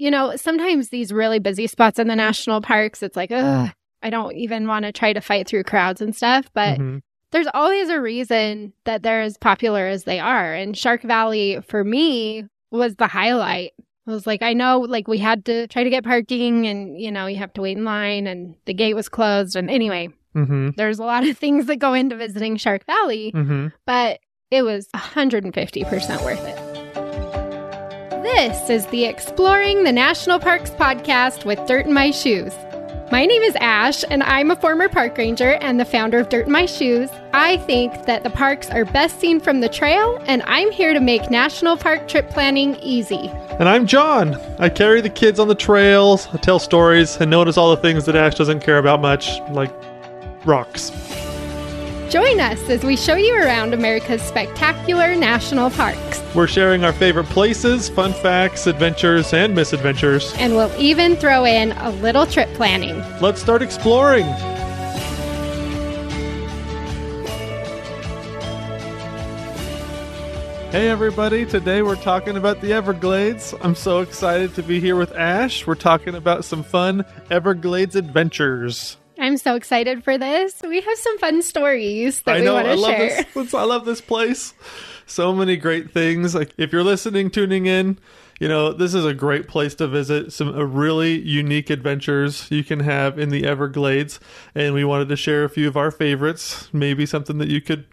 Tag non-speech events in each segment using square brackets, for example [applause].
you know, sometimes these really busy spots in the national parks, it's like, ugh, I don't even want to try to fight through crowds and stuff. But Mhm. there's always a reason that they're as popular as they are. And Shark Valley, for me, was the highlight. I was like, I know, like, we had to try to get parking and, you know, you have to wait in line and the gate was closed. And anyway, Mhm. there's a lot of [laughs] things that go into visiting Shark Valley, Mhm. but it was 150% worth it. This is the Exploring the National Parks podcast with Dirt in My Shoes. My name is Ash, and I'm a former park ranger and the founder of Dirt in My Shoes. I think that the parks are best seen from the trail, and I'm here to make national park trip planning easy. And I'm John. I carry the kids on the trails, I tell stories, and notice all the things that Ash doesn't care about much, like rocks. Join us as we show you around America's spectacular national parks. We're sharing our favorite places, fun facts, adventures, and misadventures. And we'll even throw in a little trip planning. Let's start exploring. Hey everybody, today we're talking about the Everglades. I'm so excited to be here with Ash. We're talking about some fun Everglades adventures. I'm so excited for this. We have some fun stories that I we know, want I to love share. this. I love this place. So many great things. Like if you're listening, tuning in, you know this is a great place to visit. Some uh, really unique adventures you can have in the Everglades, and we wanted to share a few of our favorites. Maybe something that you could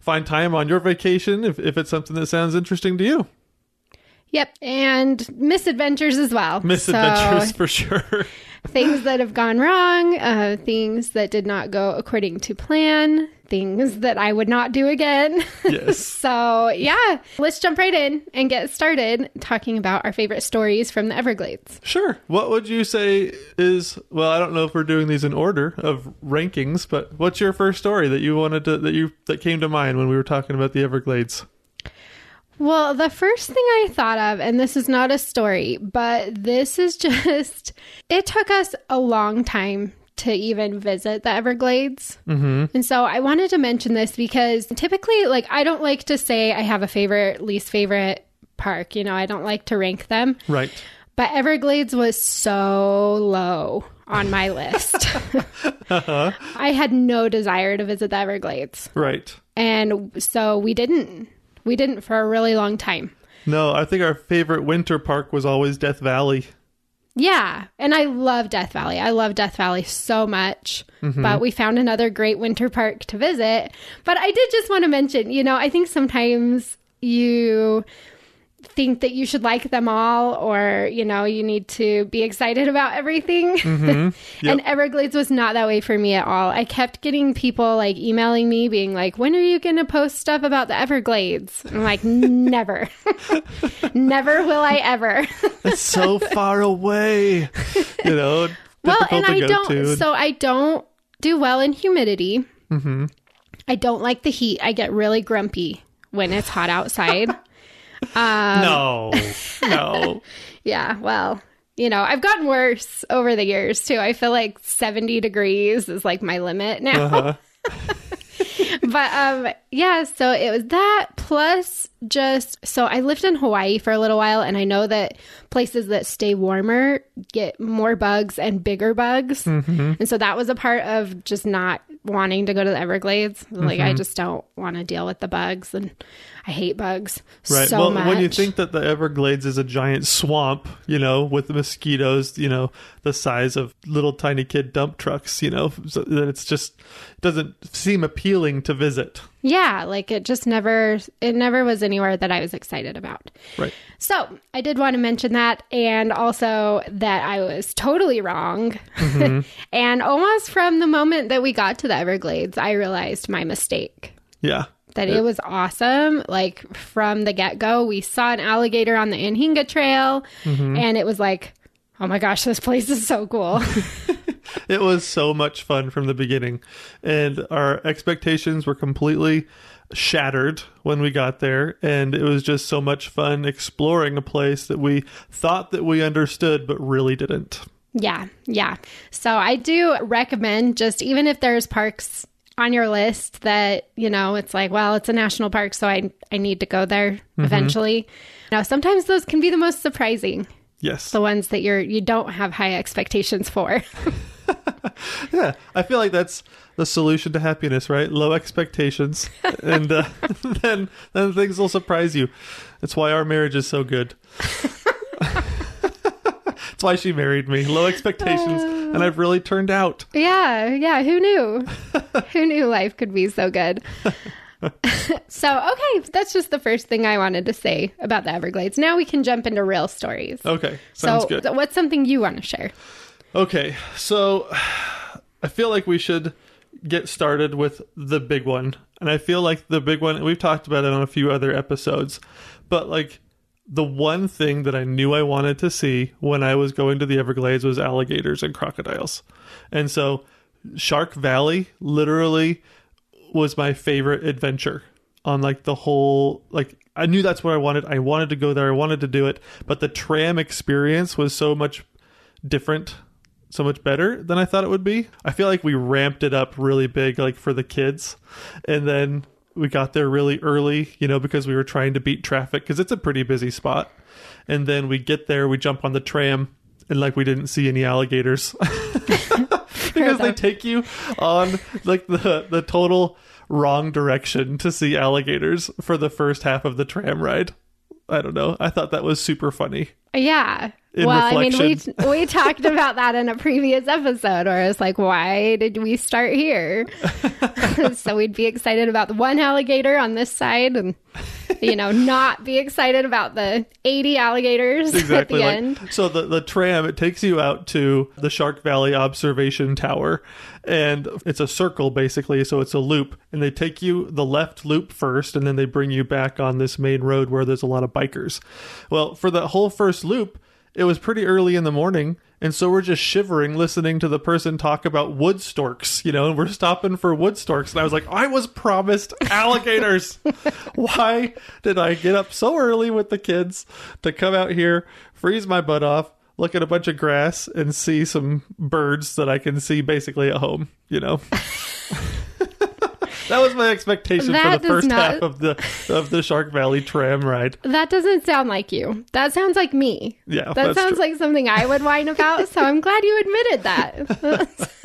find time on your vacation if, if it's something that sounds interesting to you. Yep, and misadventures as well. Misadventures So, [laughs] for sure. Things that have gone wrong, uh, things that did not go according to plan, things that I would not do again. yes. [laughs] so, yeah, let's jump right in and get started talking about our favorite stories from the Everglades. Sure. What would you say is well, I don't know if we're doing these in order of rankings, but what's your first story that you wanted to that you that came to mind when we were talking about the Everglades? Well, the first thing I thought of, and this is not a story, but this is [laughs] just, it took us a long time to even visit the Everglades. Mm-hmm. And so I wanted to mention this because typically, like, I don't like to say I have a favorite, least favorite park. You know, I don't like to rank them. Right. But Everglades was so low on my list. Uh-huh. [laughs] I had no desire to visit the Everglades. Right. And so we didn't. We didn't for a really long time. No, I think our favorite winter park was always Death Valley. Yeah, and I love Death Valley. I love Death Valley so much. Mm-hmm. But we found another great winter park to visit. But I did just want to mention, you know, I think sometimes you think that you should like them all or, you know, you need to be excited about everything. [laughs] [laughs] Yep. And Everglades was not that way for me at all. I kept getting people like emailing me being like, "When are you going to post stuff about the Everglades?" I'm like, [laughs] "Never. Never will I ever." It's so far away. You know, well, and I don't. to. So I don't do well in humidity. mm-hmm. I don't like the heat. I get really grumpy when it's hot outside. Um, no. No. [laughs] Yeah. Well, you know, I've gotten worse over the years too. I feel like 70 degrees is like my limit now. Uh-huh. [laughs] but um yeah so it was that plus just so i lived in hawaii for a little while and i know that places that stay warmer get more bugs and bigger bugs Mm-hmm. and so that was a part of just not wanting to go to the everglades like Mm-hmm. i just don't want to deal with the bugs and i hate bugs Right. so well, much when you think that the Everglades is a giant swamp, you know, with the mosquitoes, you know, the size of little tiny kid dump trucks, you know, so that it's just doesn't seem appealing to visit. yeah like it just never it never was anywhere that i was excited about Right. So I did want to mention that, and also that I was totally wrong. Mm-hmm. [laughs] and almost from the moment that we got to the Everglades, I realized my mistake. Yeah. That it was awesome. Like from the get go, we saw an alligator on the Anhinga Trail, mm-hmm. and it was like, oh my gosh, this place is so cool. [laughs] It was so much fun from the beginning, and our expectations were completely shattered when we got there and it was just so much fun exploring a place that we thought that we understood but really didn't. Yeah, yeah. So I do recommend just even if there's parks on your list that, you know, it's like, well, it's a national park, so I I need to go there eventually. Now, sometimes those can be the most surprising. Yes. The ones that you're you don't have high expectations for. [laughs] [laughs] Yeah, I feel like that's the solution to happiness, right? Low expectations, [laughs] and uh, then then things will surprise you. That's why our marriage is so good. That's why she married me. Low expectations, and I've really turned out. yeah, yeah, who knew? [laughs] who knew life could be so good? [laughs] so, okay, that's just the first thing I wanted to say about the Everglades. Now we can jump into real stories. Okay, sounds so, good. th- what's something you want to share? Okay, so I feel like we should get started with the big one. And I feel like the big one, we've talked about it on a few other episodes, but like the one thing that I knew I wanted to see when I was going to the Everglades was alligators and crocodiles. And so Shark Valley literally was my favorite adventure on like the whole like I knew that's what I wanted. I wanted to go there. I wanted to do it, but the tram experience was so much different, so much better than I thought it would be. I feel like we ramped it up really big like for the kids. And then we got there really early, you know, because we were trying to beat traffic cuz it's a pretty busy spot. And then we get there, we jump on the tram and like we didn't see any alligators. [laughs] [laughs] because they take you on like the the total wrong direction to see alligators for the first half of the tram ride. I don't know. I thought that was super funny. Yeah. In well, I mean, we we talked about that in a previous episode where it's like, why did we start here? [laughs] so we'd be excited about the one alligator on this side and, you know, not be excited about the 80 alligators Exactly. at the like- end. so the the tram it takes you out to the Shark Valley Observation Tower, and it's a circle basically. So it's a loop, and they take you the left loop first, and then they bring you back on this main road where there's a lot of bikers. Well, for the whole first loop, it was pretty early in the morning. And so we're just shivering listening to the person talk about wood storks, you know, and we're stopping for wood storks. And I was like, I was promised alligators. [laughs] Why did I get up so early with the kids to come out here, freeze my butt off, look at a bunch of grass, and see some birds that I can see basically at home, you know? [laughs] that was my expectation That for the first not- half of the of the Shark Valley tram ride. That doesn't sound like you. That sounds like me. Yeah, That sounds true. like something I would whine about. So I'm glad you admitted that. [laughs]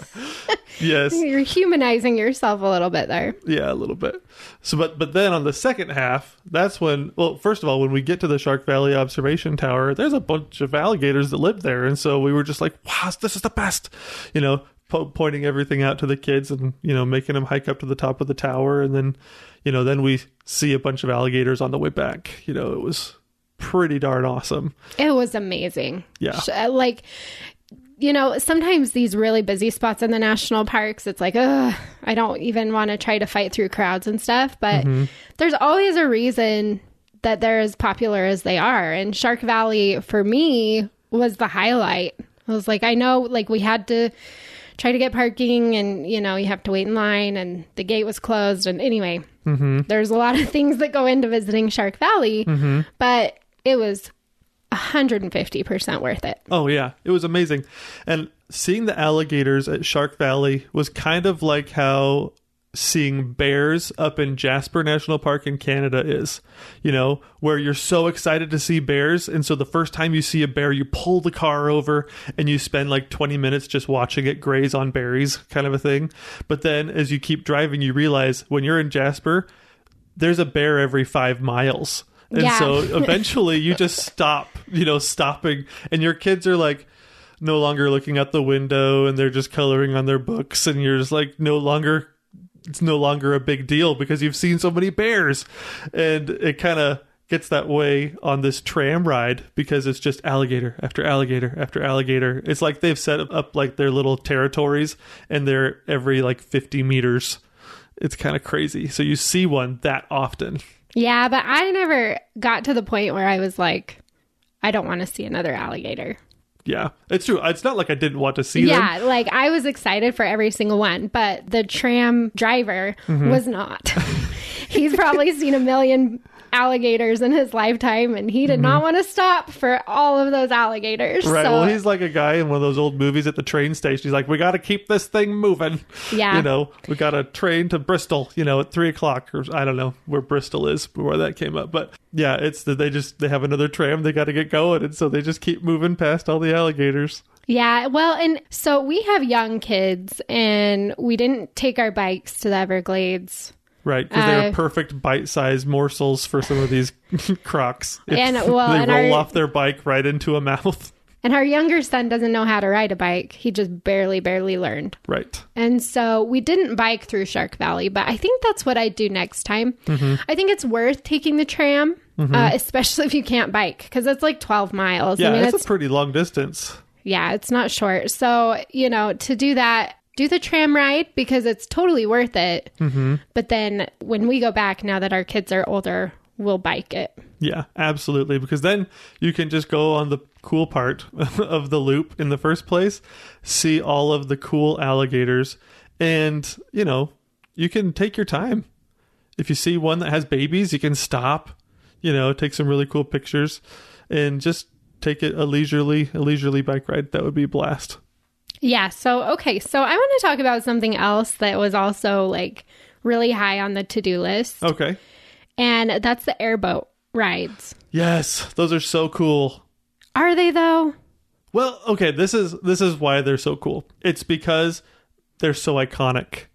Yes. [laughs] You're humanizing yourself a little bit there. Yeah, a little bit. So, but but then on the second half, that's when. Well, first of all, when we get to the Shark Valley Observation Tower, there's a bunch of alligators that live there, and so we were just like, "Wow, this is the best," you know, po- pointing everything out to the kids, and you know, making them hike up to the top of the tower, and then, you know, then we see a bunch of alligators on the way back. You know, it was pretty darn awesome. It was amazing. Yeah. Uh, Like, you know, sometimes these really busy spots in the national parks, it's like, ugh, I don't even want to try to fight through crowds and stuff. But there's always a reason that they're as popular as they are. And Shark Valley, for me, was the highlight. I was like, I know, like, we had to try to get parking and, you know, you have to wait in line and the gate was closed. And anyway, mm-hmm. there's a lot of [laughs] things that go into visiting Shark Valley, mm-hmm. but it was 150% worth it. Oh yeah, it was amazing. And seeing the alligators at Shark Valley was kind of like how seeing bears up in Jasper National Park in Canada is. You know, where you're so excited to see bears and so the first time you see a bear you pull the car over and you spend like 20 minutes just watching it graze on berries kind of a thing. But then as you keep driving you realize when you're in Jasper there's a bear every 5 miles. And Yeah. so [laughs] eventually you just stop, you know, stopping, and your kids are like no longer looking out the window and they're just coloring on their books, and you're just like no longer, it's no longer a big deal because you've seen so many bears. And it kind of gets that way on this tram ride because it's just alligator after alligator after alligator. It's like they've set up like their little territories and they're every like 50 meters. It's kind of crazy. So you see one that often. Yeah, but I never got to the point where I was like, I don't want to see another alligator. Yeah, it's true. It's not like I didn't want to see them. Yeah, like I was excited for every single one, but the tram driver Mm-hmm. was not. [laughs] He's probably seen a million alligators in his lifetime, and he did not want to stop for all of those alligators. Mm-hmm. Right. So, well, he's like a guy in one of those old movies at the train station. He's like, we got to keep this thing moving. Yeah. You know, we got a train to Bristol, you know, at three o'clock, or I don't know where Bristol is, where that came up. But yeah, it's that they just, they have another tram. They got to get going. And so they just keep moving past all the alligators. yeah. Well, and so we have young kids, and we didn't take our bikes to the Everglades. Right. Because they're Uh, perfect bite sized morsels for some of these [laughs] crocs. If And, well, they and roll our- off their bike right into a mouth. [laughs] And our younger son doesn't know how to ride a bike. He just barely, barely learned. Right. And so we didn't bike through Shark Valley, but I think that's what I'd do next time. Mm-hmm. I think it's worth taking the tram, uh, especially if you can't bike, because it's like 12 miles. Yeah, I mean, it's, it's, a pretty long distance. yeah, it's not short. So, you know, to do that, do the tram ride because it's totally worth it. Mm-hmm. But then when we go back, now that our kids are older, we'll bike it. Yeah, absolutely. Because then you can just go on the cool part [laughs] of the loop in the first place, see all of the cool alligators, and, you know, you can take your time. If you see one that has babies, you can stop, you know, take some really cool pictures and just take it a leisurely, a leisurely bike ride. That would be a blast. Yeah. So, okay. So I want to talk about something else that was also like really high on the to do list. Okay. And that's the airboat rides. Yes, those are so cool. Are they though? Well, okay, this is this is why they're so cool. It's because they're so iconic.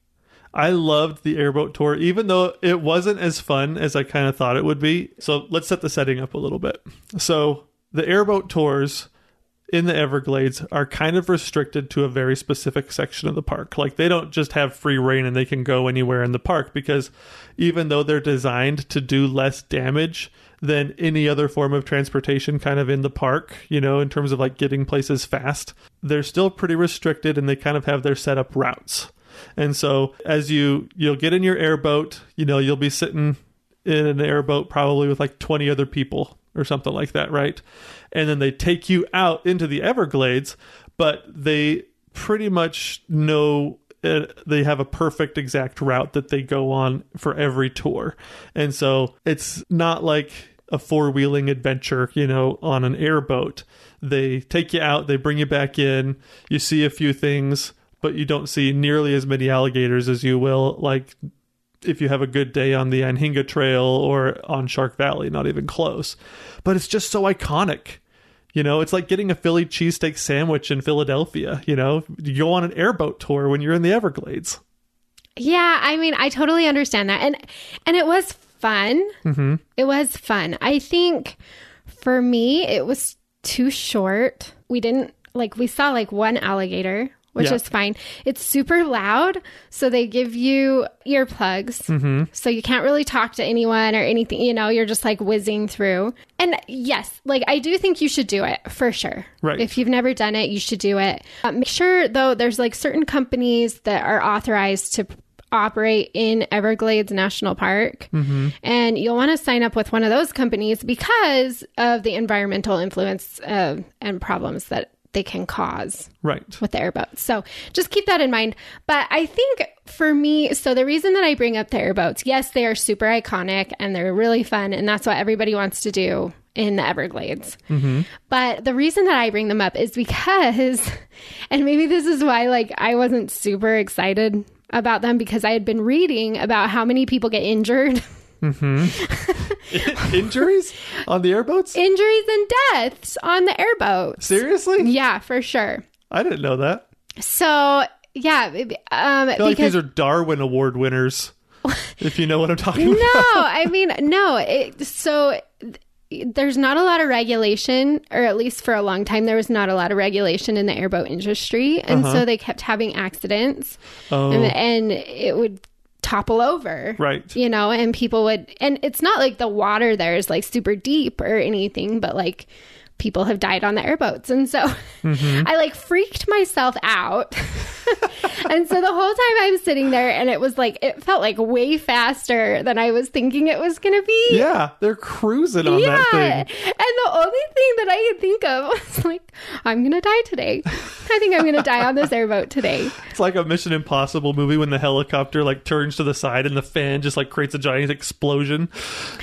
I loved the airboat tour even though it wasn't as fun as I kind of thought it would be. So, let's set the setting up a little bit. So, the airboat tours in the Everglades are kind of restricted to a very specific section of the park. Like they don't just have free reign and they can go anywhere in the park because even though they're designed to do less damage than any other form of transportation kind of in the park, you know, in terms of like getting places fast, they're still pretty restricted and they kind of have their set up routes. And so as you you'll get in your airboat, you know, you'll be sitting in an airboat probably with like 20 other people or something like that, right? And then they take you out into the Everglades, but they pretty much know uh, they have a perfect exact route that they go on for every tour. And so it's not like a four wheeling adventure, you know, on an airboat. They take you out, they bring you back in, you see a few things, but you don't see nearly as many alligators as you will like if you have a good day on the Anhinga Trail or on Shark Valley, not even close. But it's just so iconic. You know, it's like getting a Philly cheesesteak sandwich in Philadelphia. You know, you go on an airboat tour when you're in the Everglades. Yeah, I mean, I totally understand that. And and it was fun. Mm-hmm. It was fun. I think for me, it was too short. We didn't like we saw like one alligator, which Yeah. is fine. It's super loud, so they give you earplugs. Mm-hmm. So you can't really talk to anyone or anything, you know, you're just like whizzing through. And yes, like I do think you should do it for sure. Right. If you've never done it, you should do it. Uh, make sure though there's like certain companies that are authorized to operate in Everglades National Park. And you'll want to sign up with one of those companies because of the environmental influence uh, and problems that they can cause Right. with the airboats. So just keep that in mind. But I think for me, so the reason that I bring up the airboats, yes, they are super iconic and they're really fun, and that's what everybody wants to do in the Everglades. Mm-hmm. But the reason that I bring them up is because, [laughs] and maybe this is why like I wasn't super excited about them because I had been reading about how many people get injured. [laughs] [laughs] Injuries on the airboats? Injuries and deaths on the airboats. Seriously? Yeah, for sure. I didn't know that. So, yeah, um, I feel like because these are Darwin Award winners. [laughs] if you know what I'm talking no, about. No, I mean, no. It, so th- there's not a lot of regulation, or at least for a long time, there was not a lot of regulation in the airboat industry. And so they kept having accidents Oh, and, and it would topple over. right. You know, and people would, and it's not like the water there is like super deep or anything, but like people have died on the airboats. And so mm-hmm. [laughs] I like freaked myself out. [laughs] and so the whole time I'm sitting there and it was like, it felt like way faster than I was thinking it was going to be. Yeah, they're cruising on that thing. And the only thing that I could think of [laughs] was like, I'm gonna die today. I think I'm gonna die on this [laughs] airboat today. It's like a Mission Impossible movie when the helicopter like turns to the side and the fan just like creates a giant explosion.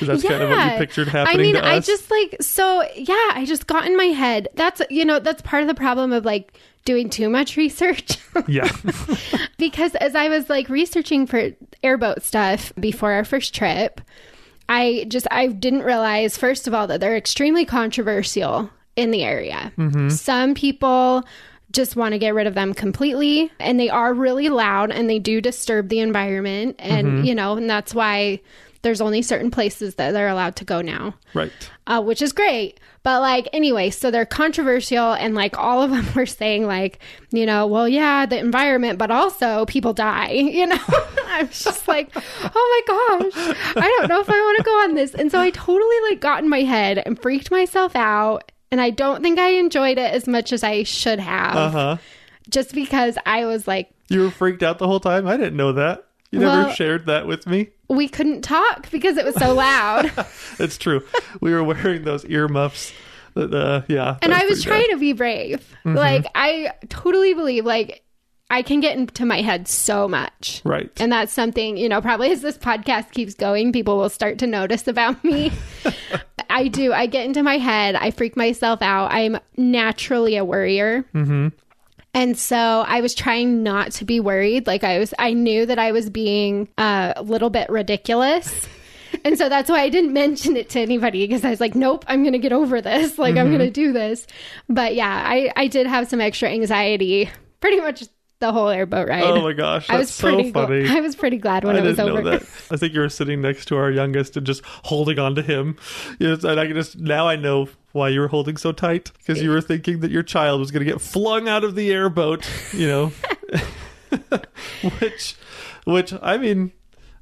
that's kind of what you pictured happening I mean, to I just like so yeah, I just got in my head. That's you know, that's part of the problem of like doing too much research. [laughs] yeah. [laughs] because as I was like researching for airboat stuff before our first trip, I just I didn't realize first of all that they're extremely controversial in the area. Mm-hmm. Some people just want to get rid of them completely and they are really loud and they do disturb the environment and mm-hmm. you know and that's why there's only certain places that they're allowed to go now right. uh, which is great. But like, anyway, so they're controversial, and like all of [laughs] them were saying, like, you know, well, yeah, the environment, but also people die. [laughs] You know, [laughs] I was just like, oh my gosh, I don't know if I want to go on this. And so I totally like got in my head and freaked myself out. And I don't think I enjoyed it as much as I should have, Uh huh. just because I was like, You were freaked out the whole time. I didn't know that. You never Well- shared that with me. we couldn't talk because it was so loud. [laughs] It's true. we were wearing those earmuffs. That, uh, yeah. and that's I was pretty bad. trying to be brave. Like I totally believe like I can get into my head so much. Right. And that's something, you know, probably as this podcast keeps going, people will start to notice about me. [laughs] I do. I get into my head. I freak myself out. I'm naturally a worrier. Mm-hmm. And so I was trying not to be worried. Like I was, I knew that I was being uh, a little bit ridiculous. [laughs] And so that's why I didn't mention it to anybody because I was like, nope, I'm going to get over this. Like, I'm going to do this. But yeah, I, I did have some extra anxiety pretty much the whole airboat ride. Oh my gosh, that's I was pretty so funny. gl- I was pretty glad when I it was over. that. [laughs] I think you were sitting next to our youngest and just holding on to him. Yes, and I can just now I know why you were holding so tight because you were thinking that your child was going to get flung out of the airboat. You know, [laughs] [laughs] which, which I mean,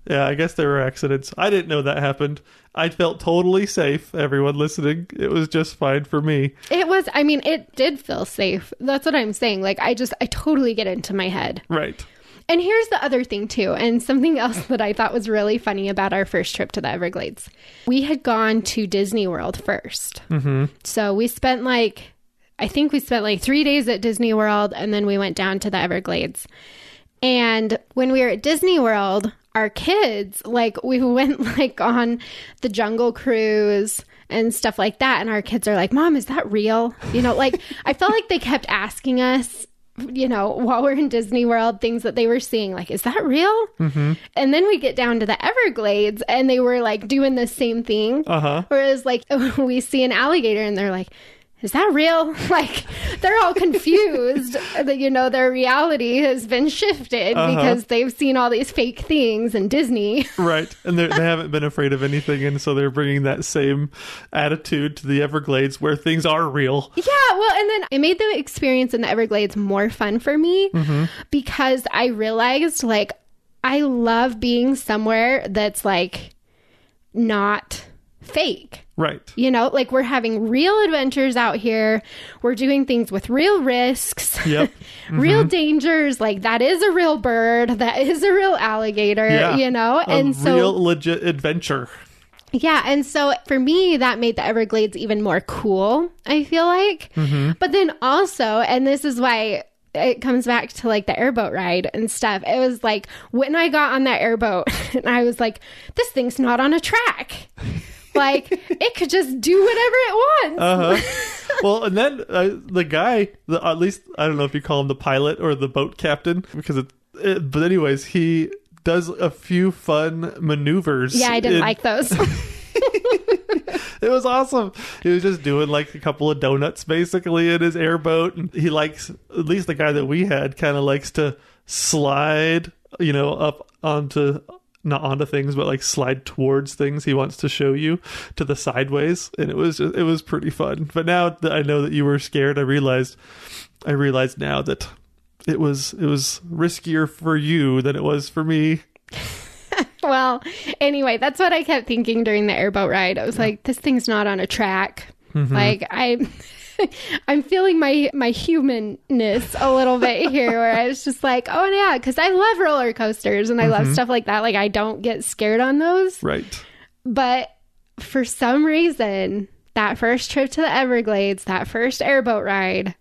yeah, I guess there were accidents. I didn't know that happened. I felt totally safe. Everyone listening, it was just fine for me. It was I mean, it did feel safe. That's what I'm saying. Like I just I totally get into my head. Right. And here's the other thing too, and something else that I thought was really funny about our first trip to the Everglades. We had gone to Disney World 1st mm-hmm. so we spent like, I think we spent like three days at Disney World, and then we went down to the Everglades. And when we were at Disney World, our kids like we [laughs] went like on the Jungle Cruise and stuff like that, and our kids are like, "Mom, is that real?" You know, like [laughs] I felt like they kept asking us you know, while we're in Disney World, things that they were seeing, like, is that real? Mm-hmm. And then we get down to the Everglades and they were like doing the same thing. Uh huh. Whereas, like, [laughs] we see an alligator and they're like, is that real? [laughs] Like, they're all confused [laughs] that, you know, their reality has been shifted Uh-huh. because they've seen all these fake things in Disney. [laughs] Right. And they haven't been afraid of anything. And so they're bringing that same attitude to the Everglades where things are real. Yeah, well, and then it made the experience in the Everglades more fun for me because I realized like I love being somewhere that's like not fake. Right. You know, like we're having real adventures out here. We're doing things with real risks, [laughs] Yep. real mm-hmm. dangers. Like that is a real bird, that [laughs] is a real alligator, Yeah. you know? A and so real legit adventure. yeah, and so for me, that made the Everglades even more cool, I feel like. Mm-hmm. But then also, and this is why it comes back to like the airboat ride and stuff. It was like when I got on that airboat, [laughs] and I was like, this thing's not on a track. Like it could just do whatever it wants. Uh huh. [laughs] well, and then uh, the guy, the, at least I don't know if you call him the pilot or the boat captain, because it. it but anyways, he does a few fun maneuvers. yeah, I didn't in- like those. [laughs] [laughs] It was awesome. He was just doing like a couple of donuts basically in his airboat. And he likes, at least the guy that we had, kind of likes to slide, you know, up onto, not onto things, but like slide towards things he wants to show you to the sideways. And it was, just, it was pretty fun. But now that I know that you were scared, I realized, I realized now that it was, it was riskier for you than it was for me. [laughs] well, anyway, that's what I kept thinking during the airboat ride. I was like, this thing's not on a track. Mm-hmm. Like I [laughs] I'm feeling my my humanness a little bit [laughs] here where I was just like, oh yeah, cuz I love roller coasters and I love mm-hmm. stuff like that. Like I don't get scared on those. Right. But for some reason, that first trip to the Everglades, that first airboat ride,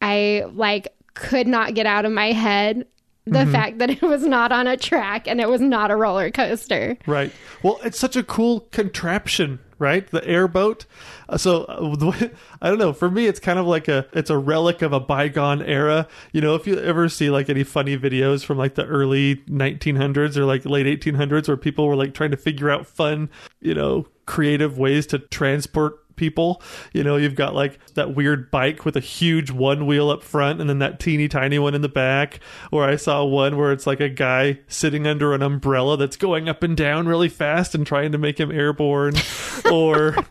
I like could not get out of my head the Mm-hmm. fact that it was not on a track and it was not a roller coaster. Right. Well, it's such a cool contraption, right? The airboat. Uh, So uh, [laughs] I don't know. For me, it's kind of like a it's a relic of a bygone era. You know, if you ever see like any funny videos from like the early 1900s or like late 1800s where people were like trying to figure out fun, you know, creative ways to transport people. You know, you've got like that weird bike with a huge one wheel up front and then that teeny tiny one in the back. Or I saw one where it's like a guy sitting under an umbrella that's going up and down really fast and trying to make him airborne. [laughs] or [laughs]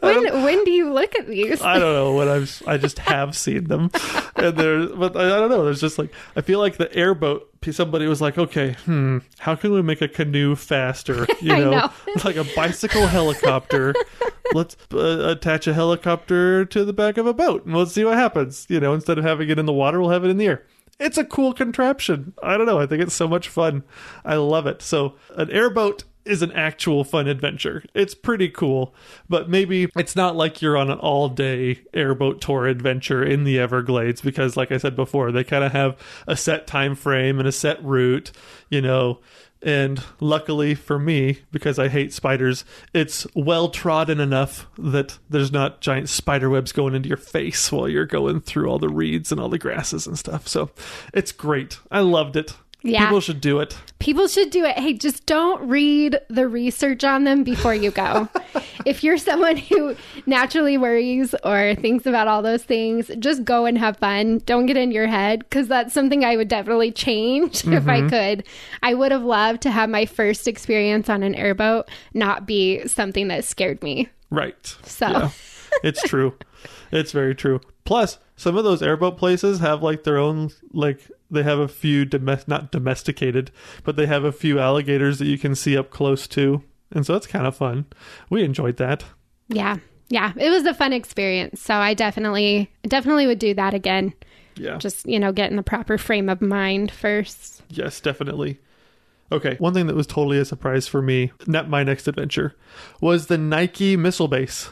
When when do you look at these? I don't know when I've I just have seen them, [laughs] and there. But I, I don't know. There's just like I feel like the airboat. Somebody was like, okay, hmm, how can we make a canoe faster? [laughs] You know, know. [laughs] like a bicycle helicopter. [laughs] Let's uh, attach a helicopter to the back of a boat, and let's see what happens. You know, instead of having it in the water, we'll have it in the air. It's a cool contraption. I don't know. I think it's so much fun. I love it. So, an airboat is an actual fun adventure. It's pretty cool, but maybe it's not like you're on an all day airboat tour adventure in the Everglades because, like I said before, they kind of have a set time frame and a set route, you know. And luckily for me, because I hate spiders, it's well trodden enough that there's not giant spider webs going into your face while you're going through all the reeds and all the grasses and stuff. So it's great. I loved it. Yeah. People should do it. People should do it. Hey, just don't read the research on them before you go. [laughs] if you're someone who naturally worries or thinks about all those things, just go and have fun. Don't get in your head because that's something I would definitely change [laughs] if I mm-hmm. could. I would have loved to have my first experience on an airboat not be something that scared me. Right. So- it's true. [laughs] It's very true. Plus, some of those airboat places have like their own like they have a few not domesticated, but they have a few alligators that you can see up close to. And so it's kind of fun. We enjoyed that. Yeah. Yeah. It was a fun experience. So I definitely, definitely would do that again. Yeah. Just, you know, get in the proper frame of mind first. Yes, definitely. Okay, one thing that was totally a surprise for me, not my next adventure, was the Nike missile base.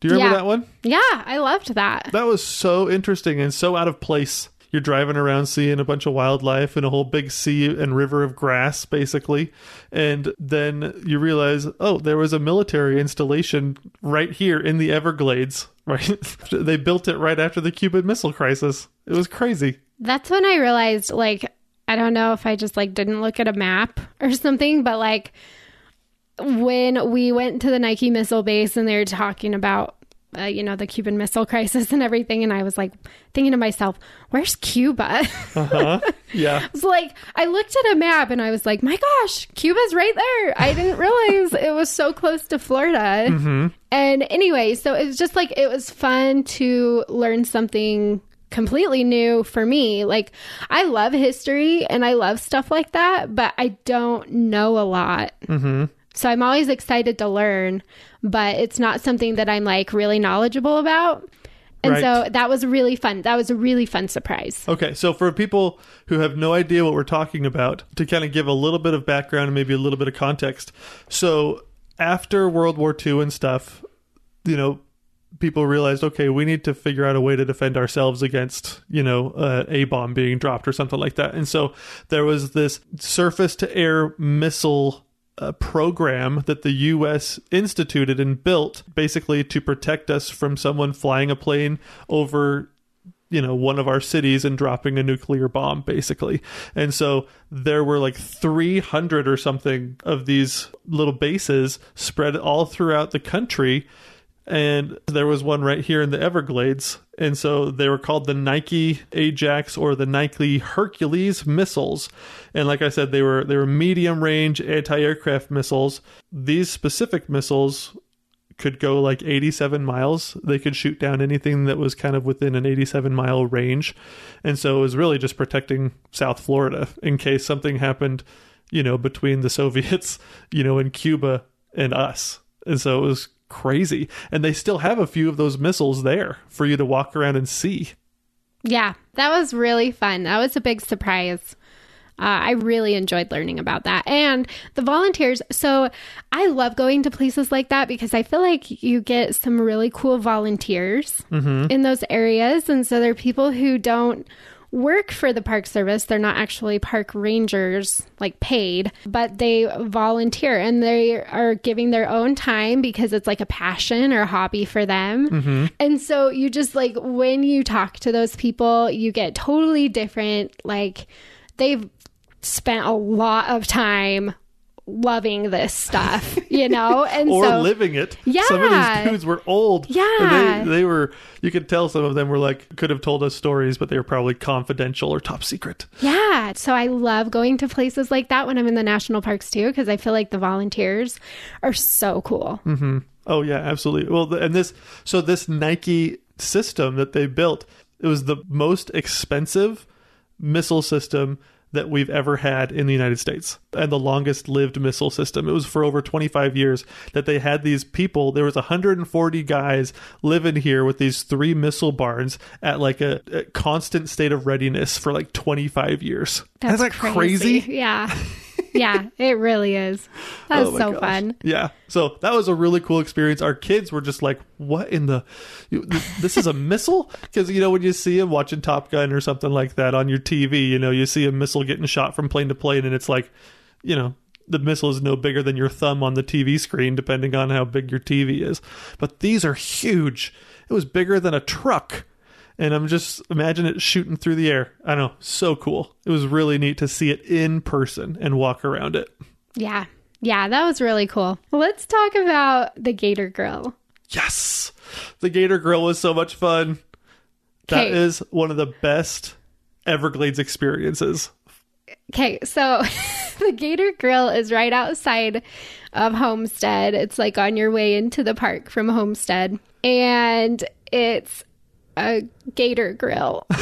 Do you remember Yeah. that one? Yeah, I loved that. That was so interesting and so out of place. You're driving around seeing a bunch of wildlife and a whole big sea and river of grass, basically. And then you realize, oh, there was a military installation right here in the Everglades, [laughs] right? they built it right after the Cuban Missile Crisis. It was crazy. That's when I realized, like, I don't know if I just like didn't look at a map [laughs] or something, but like when we went to the Nike missile base and they were talking about, uh, you know, the Cuban Missile [laughs] Crisis and everything, and I was like thinking to myself, "Where's Cuba?" [laughs] Uh-huh. yeah. It's like I looked at a map and I was like, "My gosh, Cuba's right there!" I didn't [laughs] realize it was so close to Florida. And anyway, so it was just like it was fun to learn something completely new for me. Like I love history and I love stuff like that, but I don't know a lot. Mm-hmm. So I'm always excited to learn, but it's not something that I'm like really knowledgeable about. And Right. so that was really fun. That was a really fun surprise. Okay, so for people who have no idea what we're talking about, to kind of give a little bit of background and maybe a little bit of context. So after World War II and stuff, you know, people realized, okay, we need to figure out a way to defend ourselves against, you know, uh, a bomb being dropped or something like that. And so there was this surface to air missile uh, program that the U.S. instituted and built basically to protect us from someone flying a plane over you know one of our cities and dropping a nuclear bomb basically and so there were like 300 or something of these little bases spread all throughout the country and there was one right here in the Everglades. And so they were called the Nike Ajax or the Nike Hercules missiles. And like I said, they were they were medium range anti-aircraft missiles. These specific missiles could go like 87 miles. They could shoot down anything that was kind of within an 87 mile range. And so it was really just protecting South Florida in case something happened, you know, between the [laughs] Soviets, you know, and Cuba and us. And so it was crazy. And they still have a few of those missiles there for you to walk around and see. Yeah, that was really fun. That was a big surprise. Uh, I really enjoyed learning about that. And the volunteers. So I love going to places like that because I feel like you get some really cool volunteers in those areas. And so there are people who don't work for the park service. They're not actually park rangers, like paid, but they volunteer and they are giving their own time because it's like a passion or a hobby for them. Mm-hmm. And so you just like, when you talk to those people, you get totally different, like, they've spent a lot of time loving this stuff, you know? [laughs] And or so living it. Yeah, some of these dudes were old. And Yeah. they, they were, you could tell some of them were like, could have told us stories, but they were probably confidential or top secret. Yeah. So I love going to places like that when I'm in the national parks too, because I feel like the volunteers are so cool. Mm-hmm. Oh, yeah, absolutely. Well, and this, so this Nike system that they built, it was the most expensive missile system that we've ever had in the United States and the longest lived missile system. It was for over 25 years that they had these people. There was 140 guys living here with these three missile barns at like a, a constant state of readiness for like 25 years. That's Isn't that crazy? Yeah. [laughs] Yeah, it really is. That was [laughs] Oh so gosh. fun. Yeah. So that was a really cool experience. Our kids were just like, "What in the? This is a missile?" [laughs] Because you know when you see them watching Top Gun or something like that on your TV, you know you see a missile getting shot from plane to plane, and it's like, you know. The missile is no bigger than your thumb on the TV screen, depending on how big your TV is. But these are huge. It was bigger than a truck. And I'm just imagine it shooting through the air. I know, so cool. It was really neat to see it in person and walk around it. Yeah. Yeah, that was really cool. Let's talk about the Gator Grill. Yes. The Gator Grill was so much fun. That Okay. one of the best Everglades experiences. Okay, so [laughs] the Gator Grill is right outside of Homestead. It's like on your way into the park from Homestead. And it's a gator grill. [laughs]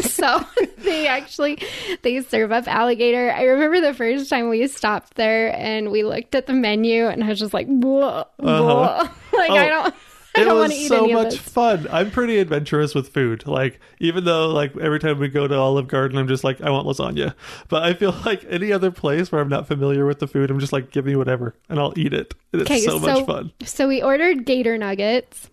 so they actually they serve up alligator. I remember the first time we stopped there and we looked at the menu and I was just like, whoa, whoa. Uh-huh. [laughs] like I Oh, don't I It don't want was to eat so much fun. I'm pretty adventurous with food. Like even though like every time we go to Olive Garden, I'm just like I want lasagna. But I feel like any other place where I'm not familiar with the food, I'm just like give me whatever and I'll eat it. And it's Okay, so, much fun. So we ordered gator nuggets,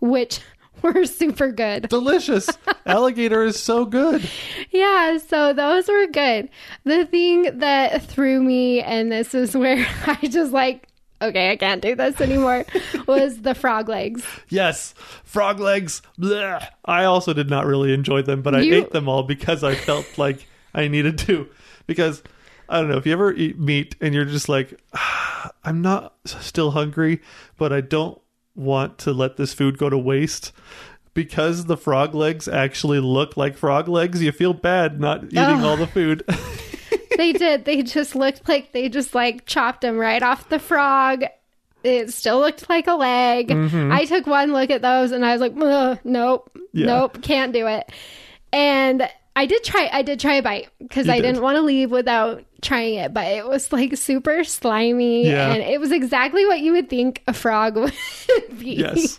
which [laughs] were super good. Delicious. [laughs] Alligator is so good. Yeah, so those were good. The thing that threw me, and this is [laughs] where I just like, okay, I can't do this anymore, was the frog legs. Yes, frog legs. Blech. I also did not really enjoy them, but I You- ate them all because I felt like I needed to. Because I don't know if you ever eat meat and you're just like, "Ah, [sighs] I'm not still hungry, but I don't want to let this food go to waste. Because the frog legs actually look like frog legs, you feel bad not eating Ugh. all the food. [laughs] [laughs] They did. They just looked like they just like chopped them right off the frog. It still looked like a leg. Mm-hmm. I took one look at those and I was like, nope, Yeah. nope, can't do it. And I did try. I did try a bite because I did. didn't want to leave without trying it. But it was like super slimy, Yeah. and it was exactly what you would think a frog [laughs] would be. Yes.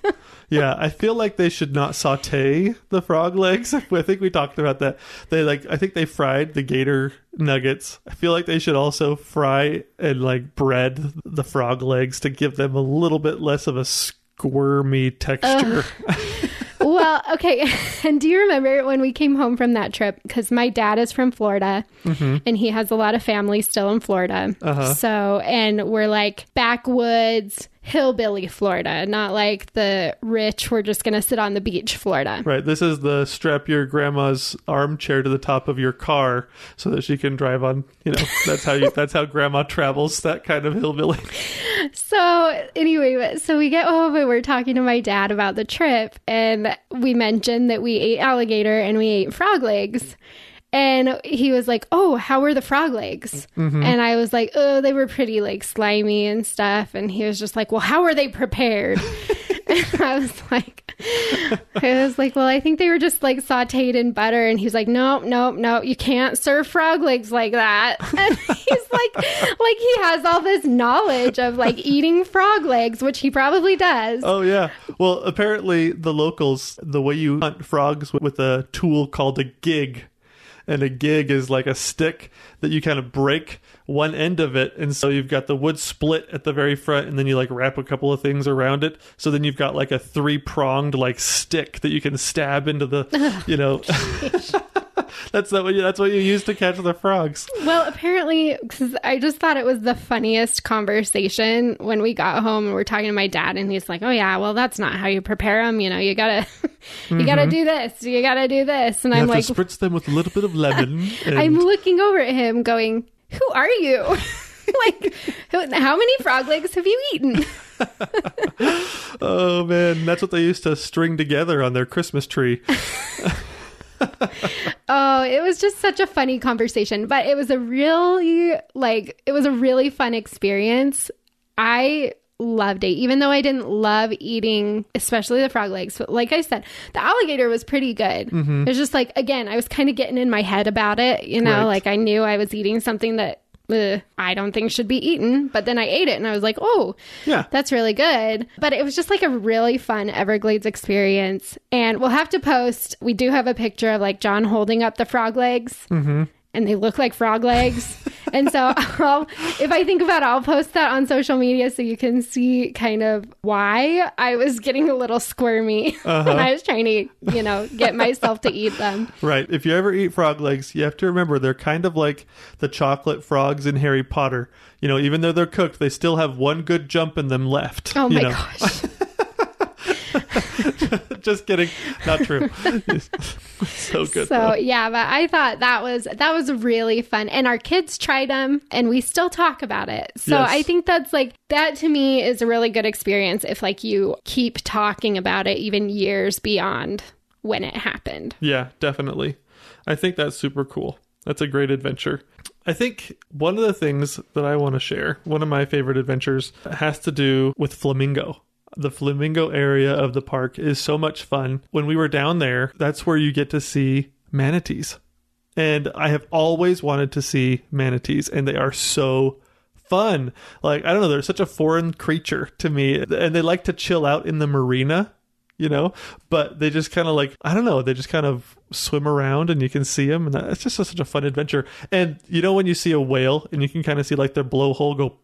Yeah, I feel like they should not saute the frog legs. [laughs] I think we talked about that. They like I think they fried the gator nuggets. I feel like they should also fry and like bread the frog legs to give them a little bit less of a squirmy texture. [laughs] well, okay. [laughs] And do you remember when we came home from that trip? Because my dad is from Florida and he has a lot of family still in Florida. Uh-huh. So, and we're like backwoods, hillbilly Florida, not like the rich, we're just going to sit on the beach Florida. Right. This is the strap your grandma's armchair to the top of your car so that she can drive on, you know, that's how you [laughs] that's how grandma travels, that kind of hillbilly. So anyway, so we get home and we're talking to my dad about the trip, and we mentioned that we ate alligator and we ate frog legs. And he was like, "Oh, how were the frog legs?" Mm-hmm. And I was like, "Oh, they were pretty like slimy and stuff." And he was just like, "Well, how were they prepared?" and [laughs] [laughs] I was like, "I was like, well, I think they were just like sautéed in butter." And he was like, "Nope, nope, nope, you can't serve frog legs like that." [laughs] And he's like, like he has all this knowledge of like eating frog legs, which he probably does. Oh yeah. Well, apparently the locals, the way you hunt frogs with a tool called a gig, and a gig is like a stick that you kind of break one end of it and so you've got the wood split at the very front and then you like wrap a couple of things around it. So then you've got like a three pronged like stick that you can stab into the [laughs] you know oh, [laughs] that's that what you, that's what you use to catch the frogs Well, apparently, because I just thought it was the funniest conversation when we got home and we're talking to my dad, and he's like, "Oh yeah, well that's not how you prepare them. You know, you gotta, [laughs] you gotta do this, you gotta do this." And Mm-hmm. you I'm have like, to spritz them with a little bit of lemon [laughs] and I'm looking over at him, going, "Who are you? [laughs] like, who, how many frog legs have you eaten?" oh man that's what they used to string together on their christmas tree Oh, it was just such a funny conversation, but it was a really like it was a really fun experience. I loved it, even though I didn't love eating, especially the frog legs. But like I said, the alligator was pretty good. Mm-hmm. It was just like again, I was kind of getting in my head about it. You know, Right. like I knew I was eating something that uh, I don't think should be eaten, but then I ate it and I was like, oh, yeah that's really good. But it was just like a really fun Everglades experience. And we'll have to post, we do have a picture of like John holding up the frog legs. Mm-hmm. And they look like frog legs. [laughs] and so [laughs] I'll, if I think about it, I'll post that on social media so you can see kind of why I was getting a little squirmy [laughs] when uh-huh. I was trying to, you know, get myself to eat them. Right. If you ever eat frog legs, you have to remember they're kind of like the chocolate frogs in Harry Potter. You know, even though they're cooked, they still have one good jump in them left. Oh you my know. gosh. [laughs] [laughs] Just kidding. Not true. [laughs] so good. So though. yeah, but I thought that was that was really fun, and our kids tried them, and we still talk about it. So Yes. I think that's like that to me is a really good experience if like you keep talking about it even years beyond when it happened. Yeah, definitely. I think that's super cool. That's a great adventure. I think one of the things that I want to share, one of my favorite adventures, has to do with flamingo. The flamingo area of the park is so much fun. When we were down there, that's where you get to see manatees. And I have always wanted to see manatees, and they are so fun. Like, I don't know, they're such a foreign creature to me, and they like to chill out in the marina you know but they just kind of like i don't know they just kind of swim around and you can see them and that, it's just such a fun adventure and you know when you see a whale and you can kind of see like their blowhole go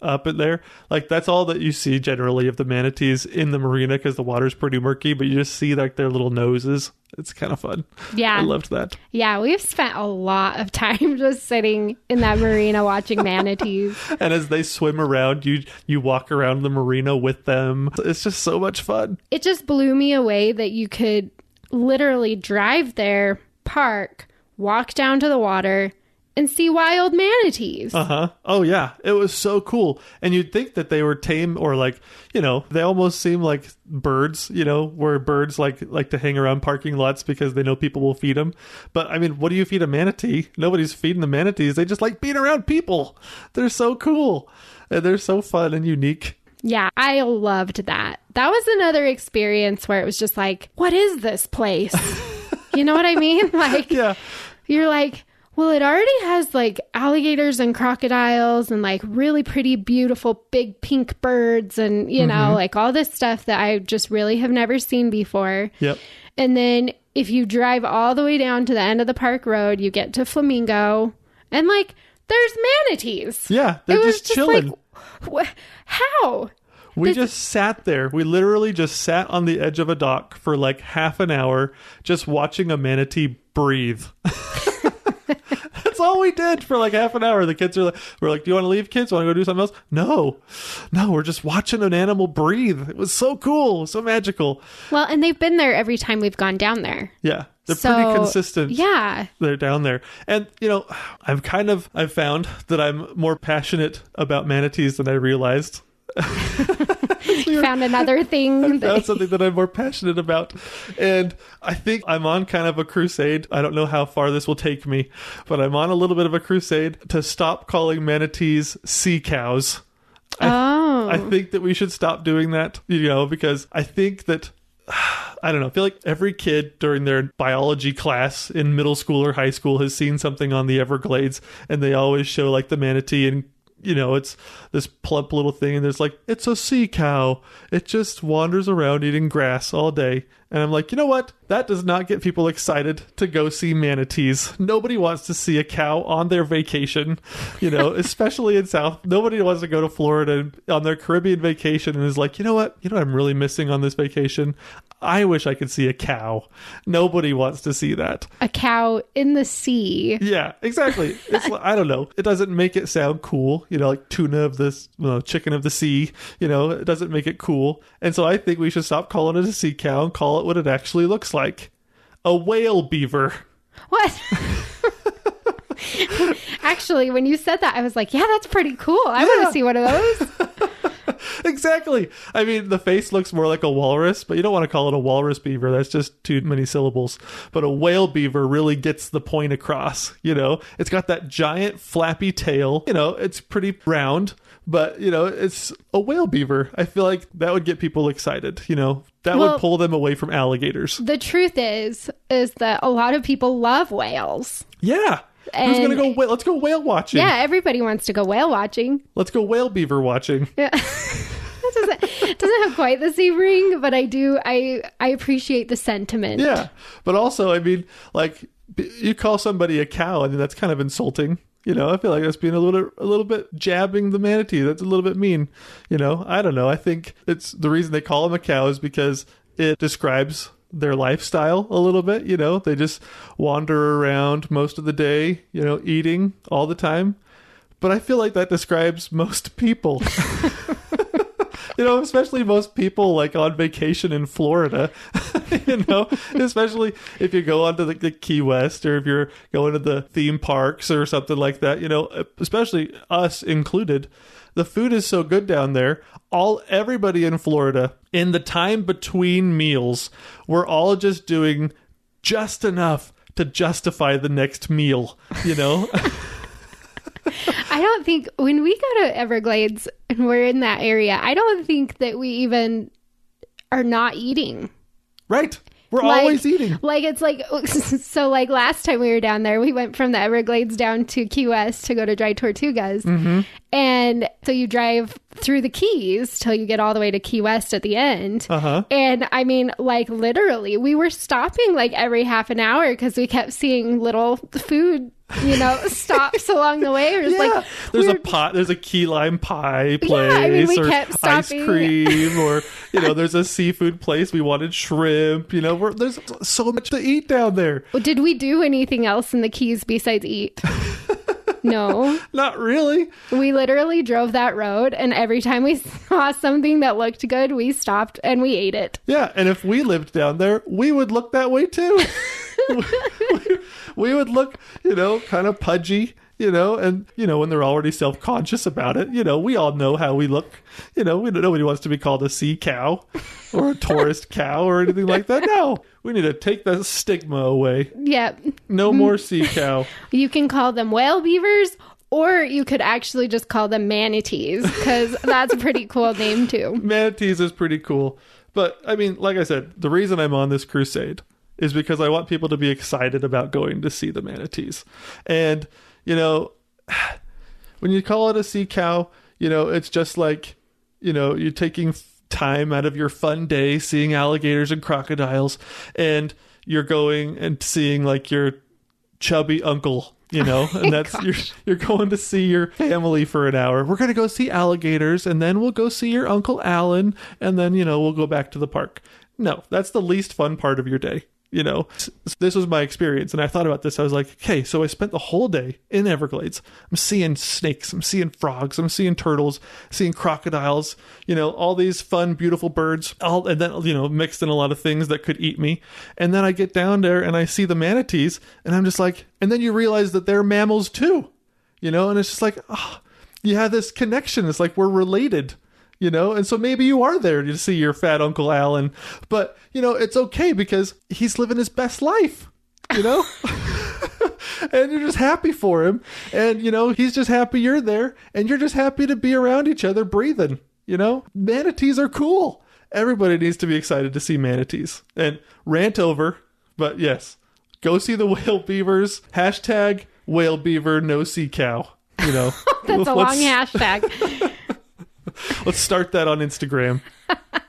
up in there. Like that's all that you see generally of the manatees in the marina because the water's pretty murky but you just see like their little noses. It's kind of fun. Yeah. i loved that. Yeah, we've spent a lot of [laughs] time just sitting in that marina watching manatees. [laughs] and as they swim around you you walk around the marina with them. It's just so much fun. It just blew me away that you could literally drive there, park, walk down to the water, and see wild manatees. Uh huh. Oh yeah, it was so cool. And you'd think that they were tame or like, you know, they almost seem like birds. You know, where birds like like to hang around parking lots because they know people will feed them. But I mean, what do you feed a manatee? Nobody's feeding the manatees. They just like being around people. They're so cool. And they're so fun and unique. Yeah, I loved that. That was another experience where it was just like, what is this place? [laughs] you know what I mean? [laughs] Like, Yeah. you're like, well, it already has like alligators and crocodiles and like really pretty, beautiful, big pink birds and, you know, mm-hmm. like all this stuff that I just really have never seen before. Yep. And then if you drive all the way down to the end of the park road, you get to Flamingo and like there's manatees. Yeah. They're it was just, chilling. like, wh- how? We just sat there. We literally just sat on the edge of a dock for like half an hour, just watching a manatee breathe. [laughs] That's all we did for like half an hour. The kids are like, we're like, do you want to leave, kids? Want to go do something else? No, no, we're just watching an animal breathe. It was so cool, so magical. Well, and they've been there every time we've gone down there. Yeah, they're So, pretty consistent. Yeah. they're down there. And you know, I've kind of I've found that I'm more passionate about manatees than I realized. [laughs] [laughs] Found another thing. That's That, something that I'm more passionate about. And I think I'm on kind of a crusade. I don't know how far this will take me, but I'm on a little bit of a crusade to stop calling manatees sea cows. oh. I think that we should stop doing that, you know, because I think that [sighs] I don't know. I feel like every kid during their biology class in middle school or high school has seen something on the Everglades, and they always show like the manatee, and you know, it's this plump little thing, and there's like, it's a sea cow. It just wanders around eating grass all day. And I'm like, you know what? That does not get people excited to go see manatees. Nobody wants to see a cow on their vacation, you know, [laughs] especially in South. Nobody wants to go to Florida on their Caribbean vacation and is like, you know what? You know what I'm really missing on this vacation? I wish I could see a cow. Nobody wants to see that. A cow in the sea. Yeah, exactly. It's I don't know. It doesn't make it sound cool, you know, like tuna of this, you know, chicken of the sea. You know, it doesn't make it cool. And so I think we should stop calling it a sea cow and call it what it actually looks like: a whale beaver. What? [laughs] Actually, when you said that, I was like, yeah, that's pretty cool. I want to see one of those. [laughs] exactly. I mean, the face looks more like a walrus, but you don't want to call it a walrus beaver. That's just too many syllables. But a whale beaver really gets the point across. You know, it's got that giant flappy tail. You know, it's pretty round, but you know, it's a whale beaver. I feel like that would get people excited. You know, that Well- would pull them away from alligators. the truth is, is that a lot of people love whales. Yeah. Who's gonna go? Wh- let's go whale watching. Yeah, everybody wants to go whale watching. Let's go whale beaver watching. [laughs] Yeah. doesn't, doesn't have quite the same ring, but I do. I I appreciate the sentiment. Yeah, but also, I mean, like you call somebody a cow, I and that's kind of insulting. You know, I feel like that's being a little, a little bit jabbing the manatee. That's a little bit mean. You know, I don't know. I think it's the reason they call them a cow is because it describes their lifestyle a little bit. You know, they just wander around most of the day. You know, eating all the time. But I feel like that describes most people. [laughs] you know, especially most people like on vacation in Florida, [laughs] you know, especially if you go onto the, the Key West or if you're going to the theme parks or something like that, you know, especially us included. The food is so good down there. All everybody in Florida in the time between meals, we're all just doing just enough to justify the next meal, you know? [laughs] [laughs] I don't think when we go to Everglades and we're in that area, I don't think that we even are not eating. right. We're Like- always eating. Like it's like [laughs] so. Like last time we were down there, we went from the Everglades down to Key West to go to Dry Tortugas, Mm-hmm. And so you drive through the Keys till you get all the way to Key West at the end. Uh-huh. And I mean, like literally, we were stopping like every half an hour because we kept seeing little food, you know, [laughs] stops along the way. Was Yeah, like there's we a pot. There's a key lime pie place, I mean, we or kept ice cream, or [laughs] you know, there's a seafood place. We wanted shrimp. You know, we're, there's so much to eat down there. Did we do anything else in the Keys besides eat? [laughs] no. [laughs] Not really. We literally drove that road, and every time we [laughs] saw something that looked good, we stopped and we ate it. Yeah, and if we lived down there, we would look that way too. [laughs] we, we would look, you know, kind of pudgy. You know, and you know when they're already self-conscious about it. You know, we all know how we look. You know, we, nobody wants to be called a sea cow or a tourist [laughs] cow or anything like that. No, we need to take that stigma away. Yeah. No mm. more sea cow. [laughs] You can call them whale beavers, or you could actually just call them manatees, because [laughs] that's a pretty cool name, too. Manatees is pretty cool. But I mean, like I said, the reason I'm on this crusade is because I want people to be excited about going to see the manatees. And, you know, [sighs] when you call it a sea cow, you know, it's just like, you know, you're taking time out of your fun day seeing alligators and crocodiles and you're going and seeing like your chubby uncle you know [laughs] oh and that's you're, you're going to see your family for an hour. We're going to go see alligators and then we'll go see your uncle alan and then you know we'll go back to the park. No that's the least fun part of your day you know this was my experience. And i thought about this. I was like okay so i spent the whole day in everglades. I'm seeing snakes. I'm seeing frogs. I'm seeing turtles. Seeing crocodiles. You know all these fun beautiful birds. All and then you know mixed in a lot of things that could eat me. And then i get down there and i see the manatees and i'm just like and then you realize that they're mammals too you know? And it's just like oh, you have this connection. It's like we're related you know? And so maybe you are there to see your fat uncle alan. But you know it's okay because he's living his best life you know? [laughs] And you're just happy for him. And you know he's just happy you're there. And you're just happy to be around each other breathing you know? Manatees are cool. Everybody needs to be excited to see manatees. And rant over but yes. Go see the [laughs] whale beavers. Hashtag whale beaver no sea cow you know? [laughs] That's a long hashtag. Let's start that on Instagram.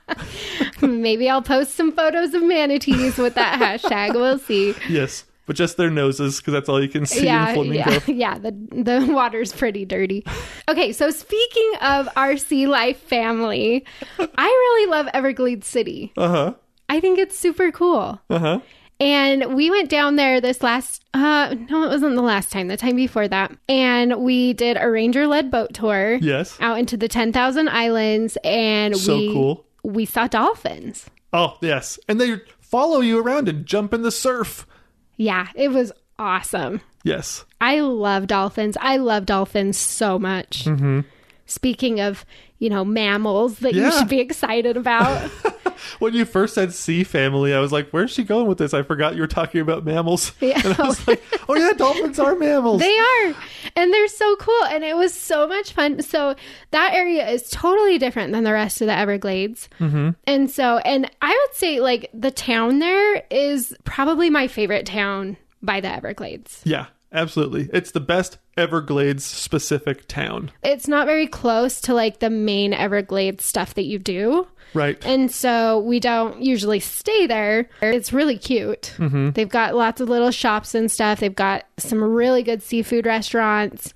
[laughs] Maybe I'll post some photos of manatees with that hashtag. We'll see. Yes, but just their noses because that's all you can see yeah, in Flamingo. yeah, [laughs] yeah. The the water's pretty dirty. Okay, so speaking of our sea life family, [laughs] I really love Everglades City. Uh huh. I think it's super cool. Uh huh. And we went down there this last uh no, it wasn't the last time, the time before that. And we did a ranger led boat tour Yes. out into the 10,000 islands and So we cool. we saw dolphins. Oh yes, and they follow you around and jump in the surf. Yeah, it was awesome. Yes. I love dolphins. I love dolphins so much. Speaking of, you know, mammals that you should be excited about. [laughs] When you first said sea family, I was like, "Where's she going with this?" I forgot you were talking about mammals. [laughs] Yeah. And I was like, "Oh yeah, dolphins are mammals." they are. And they're so cool. And it was so much fun. So that area is totally different than the rest of the Everglades. Mm-hmm. And so, and I would say, like, the town there is probably my favorite town by the Everglades. yeah, absolutely. It's the best Everglades specific town. It's not very close to like the main Everglades stuff that you do. Right. And so we don't usually stay there. It's really cute. Mm-hmm. They've got lots of little shops and stuff. They've got some really good seafood restaurants.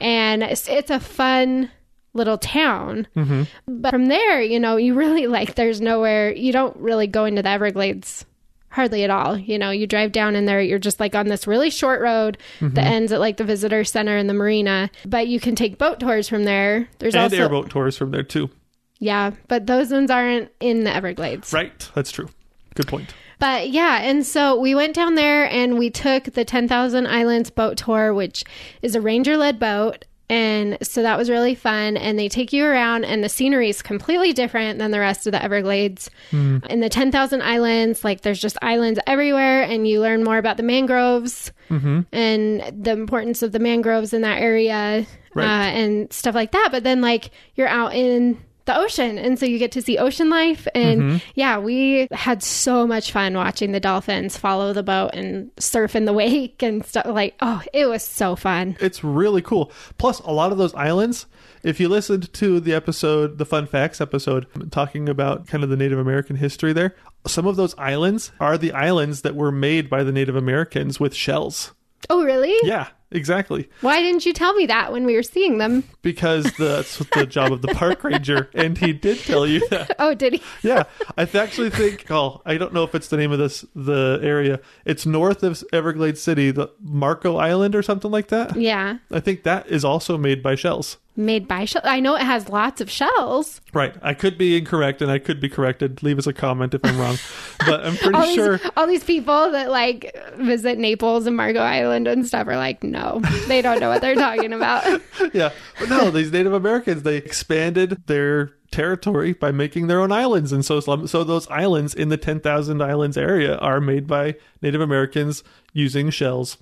And it's, it's a fun little town. Mm-hmm. But from there, you know, you really [laughs] like, there's nowhere, you don't really go into the Everglades hardly at all. You know, you drive down in there, you're just like on this really short road mm-hmm. that ends at like the visitor center and the marina. But you can take boat tours from there. There's and also, airboat tours from there too. Yeah, but those ones aren't in the Everglades. Right. That's true. Good point. But yeah, and so we went down there and we took the 10,000 Islands boat tour, which is a ranger led boat. And so that was really fun. And they take you around, and the scenery is completely different than the rest of the Everglades. In the 10,000 Islands, like there's just islands everywhere, and you learn more about the mangroves and the importance of the mangroves in that area Right. uh, and stuff like that. But then, like, you're out in the ocean. And so you get to see ocean life. And mm-hmm. yeah we had so much fun watching the dolphins follow the boat and surf in the wake and stuff. Like oh it was so fun. It's really cool. Plus, a lot of those islands, if you listened to the episode, the Fun Facts episode, talking about kind of the Native American history there, some of those islands are the islands that were made by the Native Americans with shells. oh really? Yeah, exactly. why didn't you tell me that when we were seeing them Because that's the job of the park ranger, and he did tell you that. [laughs] oh did he Yeah, I th- actually think. Oh, I don't know if it's the name of this the area. It's north of Everglades City, the Marco Island or something like that. yeah I think that is also made by shells. Made by shell i know it has lots of shells Right. I could be incorrect and I could be corrected. Leave us a comment if I'm wrong. But I'm pretty [laughs] all these, sure. all these people that like visit naples and Marco Island and stuff are like no they don't know what they're talking about [laughs] Yeah. But no, these Native Americans, they expanded their territory by making their own islands. And so, so those islands in the 10,000 islands area are made by Native Americans using shells.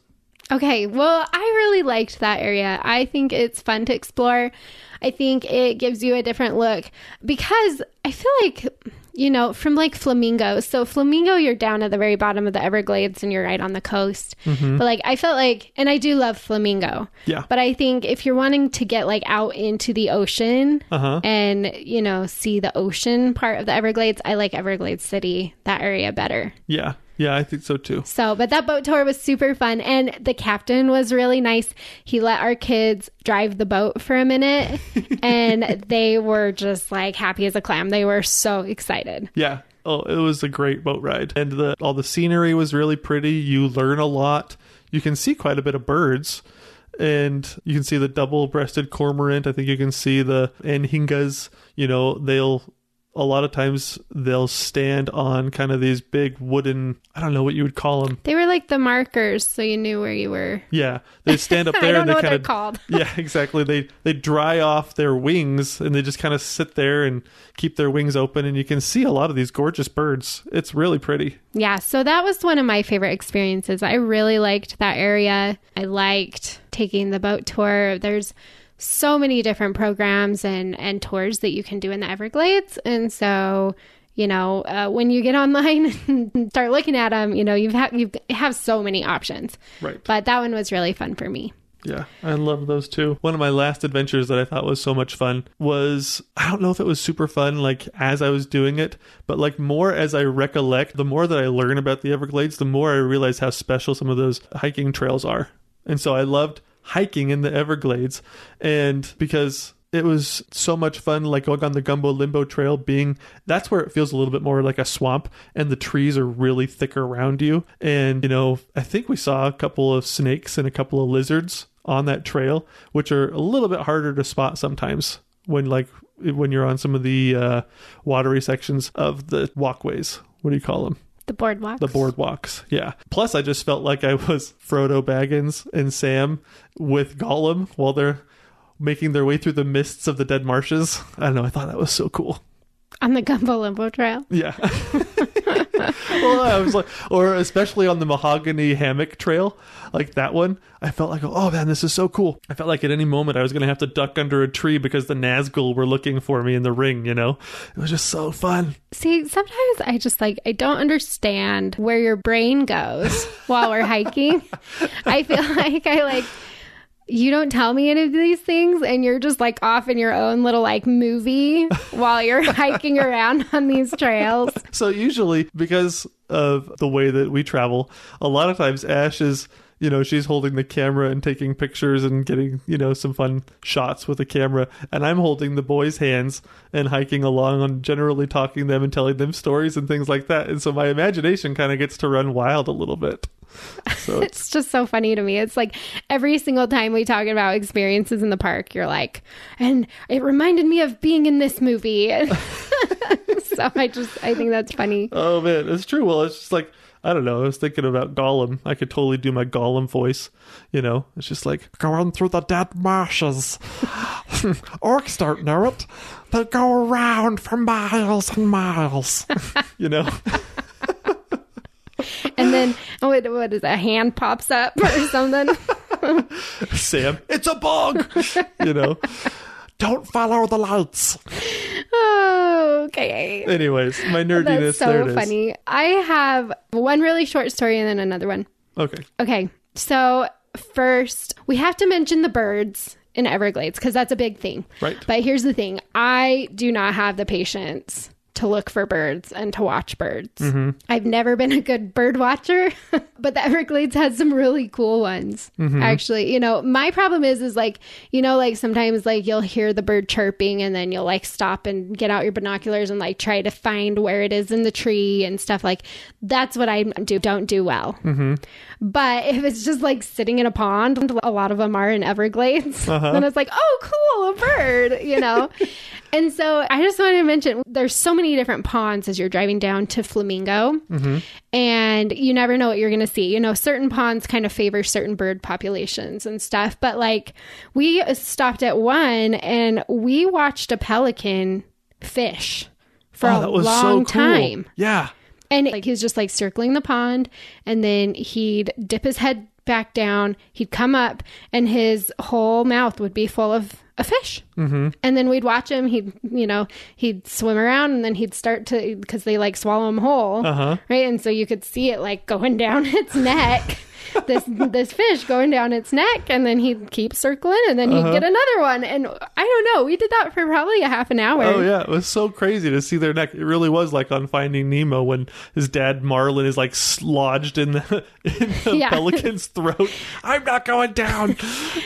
Okay, well, I really liked that area. I think it's fun to explore. I think it gives you a different look because I feel like, you know, from like Flamingo. So, Flamingo, you're down at the very bottom of the Everglades and you're right on the coast. But like, I felt like, and I do love Flamingo. Yeah. But I think if you're wanting to get like out into the ocean Uh huh. and, you know, see the ocean part of the Everglades, I like Everglades City, that area better. Yeah. Yeah, I think so too. So, but that boat tour was super fun. And the captain was really nice. He let our kids drive the boat for a minute [laughs] and they were just like happy as a clam. They were so excited. Yeah. Oh, it was a great boat ride. And the all the scenery was really pretty. You learn a lot. You can see quite a bit of birds. And you can see the double-breasted cormorant. I think you can see the anhingas. You know, they'll a lot of times they'll stand on kind of these big wooden, I don't know what you would call them. They were like the markers, so you knew where you were. Yeah, they stand up [laughs] I there don't and know they what kind they're of called. [laughs] yeah, exactly. They they dry off their wings and they just kind of sit there and keep their wings open and you can see a lot of these gorgeous birds. It's really pretty. Yeah, so that was one of my favorite experiences. I really liked that area. I liked taking the boat tour. There's so many different programs and and tours that you can do in the Everglades, and so you know uh, when you get online [laughs] and start looking at them, you know you've ha- you have so many options. Right. But that one was really fun for me. Yeah, I love those too. One of my last adventures that I thought was so much fun was I don't know if it was super fun like as I was doing it, but like more as I recollect, the more that I learn about the Everglades, the more I realize how special some of those hiking trails are. And so I loved hiking in the Everglades and because it was so much fun like going on the gumbo limbo trail being that's where it feels a little bit more like a swamp and the trees are really thick around you. And you know i think we saw a couple of snakes and a couple of lizards on that trail which are a little bit harder to spot sometimes when like when you're on some of the uh, watery sections of the walkways. What do you call them The boardwalk. the boardwalks. Yeah. Plus, I just felt like I was Frodo Baggins and Sam with Gollum while they're making their way through the mists of the dead marshes. [laughs] I don't know. I thought that was so cool. on the Gumbo Limbo Trail. Yeah. [laughs] [laughs] well, I was like, or especially on the mahogany hammock trail, like that one, I felt like, oh man, this is so cool. I felt like at any moment I was going to have to duck under a tree because the Nazgul were looking for me in the ring, you know? It was just so fun. See, sometimes I just like, I don't understand where your brain goes while we're hiking. [laughs] I feel [laughs] like I like, you don't tell me any of these things and you're just like off in your own little like movie [laughs] while you're hiking around on these trails. So usually because of the way that we travel, a lot of times Ash is, you know, she's holding the camera and taking pictures and getting, you know, some fun shots with the camera, and I'm holding the boys' hands and hiking along and generally talking to them and telling them stories and things like that. And so my imagination kind of gets to run wild a little bit. So it's [laughs] It's just so funny to me. It's like every single time we talk about experiences in the park, you're like, and it reminded me of being in this movie. [laughs] so I just, I think that's funny. oh man, it's true. Well, it's just like I don't know. I was thinking about Gollum. I could totally do my Gollum voice. You know, it's just like going through the dead marshes. [laughs] Orcs don't know it. They go around for miles and miles. [laughs] you know, [laughs] And then, oh, what, what is it, a hand pops up or something? Sam, it's a bug. you know, don't follow the lights. oh, okay. Anyways, my nerdiness. That's so is. funny. I have one really short story and then another one. Okay. Okay. So, first, we have to mention the birds in Everglades because that's a big thing. Right. But here's the thing I do not have the patience to look for birds and to watch birds. Mm-hmm. I've never been a good bird watcher, [laughs] but the Everglades has some really cool ones. Mm-hmm. Actually, you know, my problem is is like, you know, like sometimes like you'll hear the bird chirping and then you'll like stop and get out your binoculars and like try to find where it is in the tree and stuff like that's what I do don't do well. But if it's just like sitting in a pond, a lot of them are in Everglades, [laughs] then it's like, oh, cool, a bird, you know? [laughs] and so I just wanted to mention there's so many different ponds as you're driving down to Flamingo, mm-hmm. and you never know what you're going to see. You know, certain ponds kind of favor certain bird populations and stuff. But like, we stopped at one and we watched a pelican fish for Oh, a was so long cool. time. Yeah. And like he was just like circling the pond and then he'd dip his head back down, he'd come up and his whole mouth would be full of a fish. Mm-hmm. And then we'd watch him, he'd, you know, he'd swim around and then he'd start to, because they like swallow him whole. Uh-huh. Right. And so you could see it like going down [laughs] its neck. This this fish going down its neck and then he'd keep circling and then he'd Uh-huh. get another one and I don't know we did that for probably a half an hour Oh yeah, it was so crazy to see their neck. It really was like on Finding Nemo when his dad Marlin is like lodged in the [laughs] in the Yeah. pelican's [laughs] throat. I'm not going down.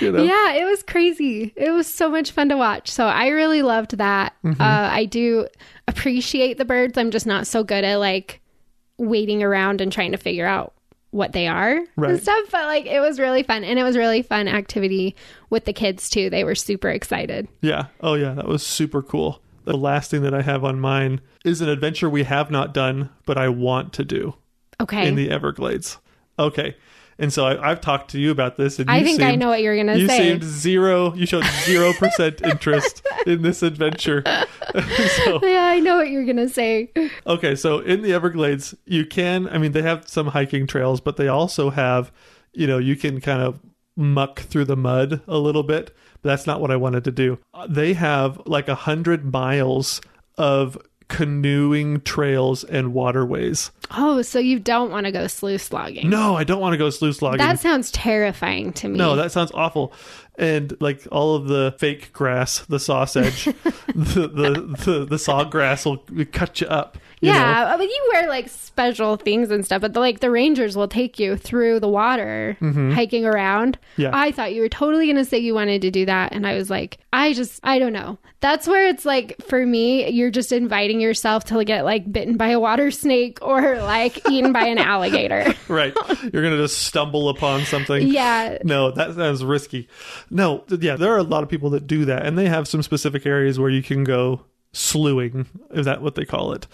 You know. Yeah, it was crazy. It was so much fun to watch. So I really loved that. Mm-hmm. Uh, I do appreciate the birds. I'm just not so good at like waiting around and trying to figure out what they are Right. and stuff. But like it was really fun, and it was really fun activity with the kids too. They were super excited. Yeah. Oh yeah, that was super cool. The last thing that I have on mine is an adventure we have not done, but I want to do Okay, in the Everglades. Okay. And so I, I've talked to you about this, and I think I know what you're gonna say. You say. seemed zero. You showed zero percent [laughs] interest in this adventure. [laughs] so yeah, I know what you're gonna say. Okay, so in the Everglades, you can, I mean, they have some hiking trails, but they also have, you know, you can kind of muck through the mud a little bit, but that's not what I wanted to do. They have like a hundred miles of canoeing trails and waterways. Oh, so you don't want to go slough slogging? No, I don't want to go slough slogging. That sounds terrifying to me. no, that sounds awful. And like all of the fake grass, the sausage, [laughs] the, the the the sawgrass will cut you up. you know? yeah, but you wear like special things and stuff, but the, like the rangers will take you through the water hiking around. Mm-hmm. Yeah. I thought you were totally going to say you wanted to do that. And I was like, I just, I don't know. That's where it's like, for me, you're just inviting yourself to get like bitten by a water snake or like eaten by an [laughs] alligator. right. You're gonna just stumble upon something. [laughs] Yeah. No, that sounds risky. No, yeah, there are a lot of people that do that, and they have some specific areas where you can go slewing. Is that what they call it?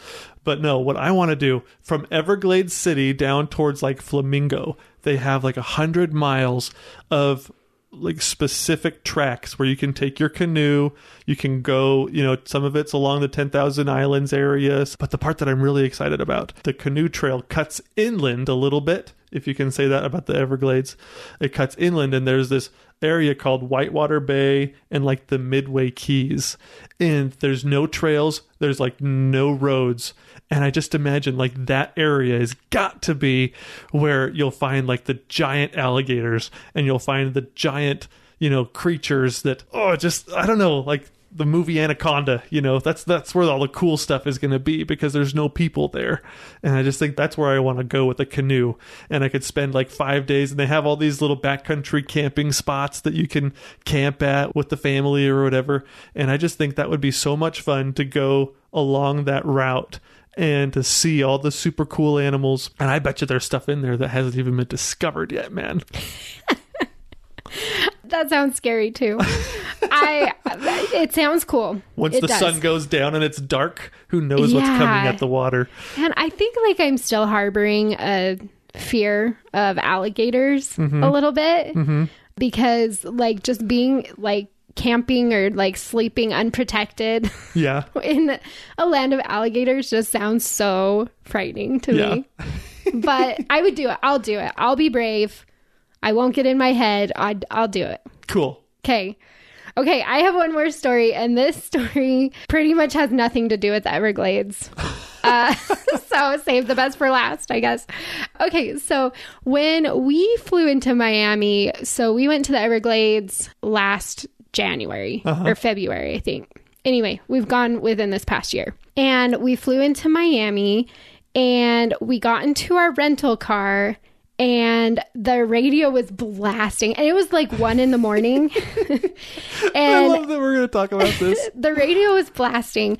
But no, what I want to do from Everglades City down towards like Flamingo, they have like a hundred miles of like specific tracks where you can take your canoe you can go you know some of it's along the 10,000 islands areas but the part that I'm really excited about the canoe trail cuts inland a little bit if you can say that about the Everglades it cuts inland and there's this area called Whitewater Bay and like the Midway Keys. And there's no trails there's like no roads. And I just imagine like that area has got to be where you'll find like the giant alligators and you'll find the giant, you know, creatures that oh just I don't know, like the movie Anaconda, you know, that's that's where all the cool stuff is going to be because there's no people there. And I just think that's where I want to go with a canoe. And I could spend like 5 days and they have all these little backcountry camping spots that you can camp at with the family or whatever. And I just think that would be so much fun to go along that route and to see all the super cool animals. And I bet you there's stuff in there that hasn't even been discovered yet, man. [laughs] That sounds scary too. [laughs] I, it sounds cool. Once It the does. sun goes down and it's dark, who knows what's coming at the water? And I think like I'm still harboring a fear of alligators Mm-hmm. a little bit because like just being like camping or like sleeping unprotected [laughs] Yeah. in a land of alligators just sounds so frightening to Yeah. me. but I would do it. I'll do it. I'll be brave. I won't get in my head. I'd, I'll do it. Cool. Okay. Okay, I have one more story, and this [laughs] story pretty much has nothing to do with Everglades. [laughs] Uh, [laughs] so save the best for last, I guess. Okay, so when we flew into Miami, so we went to the Everglades last January or February, I think. Anyway, we've gone within this past year. And we flew into Miami and we got into our rental car and the radio was blasting and it was like one in the morning [laughs] [laughs] and I love that we're going to talk about this. [laughs] the radio was blasting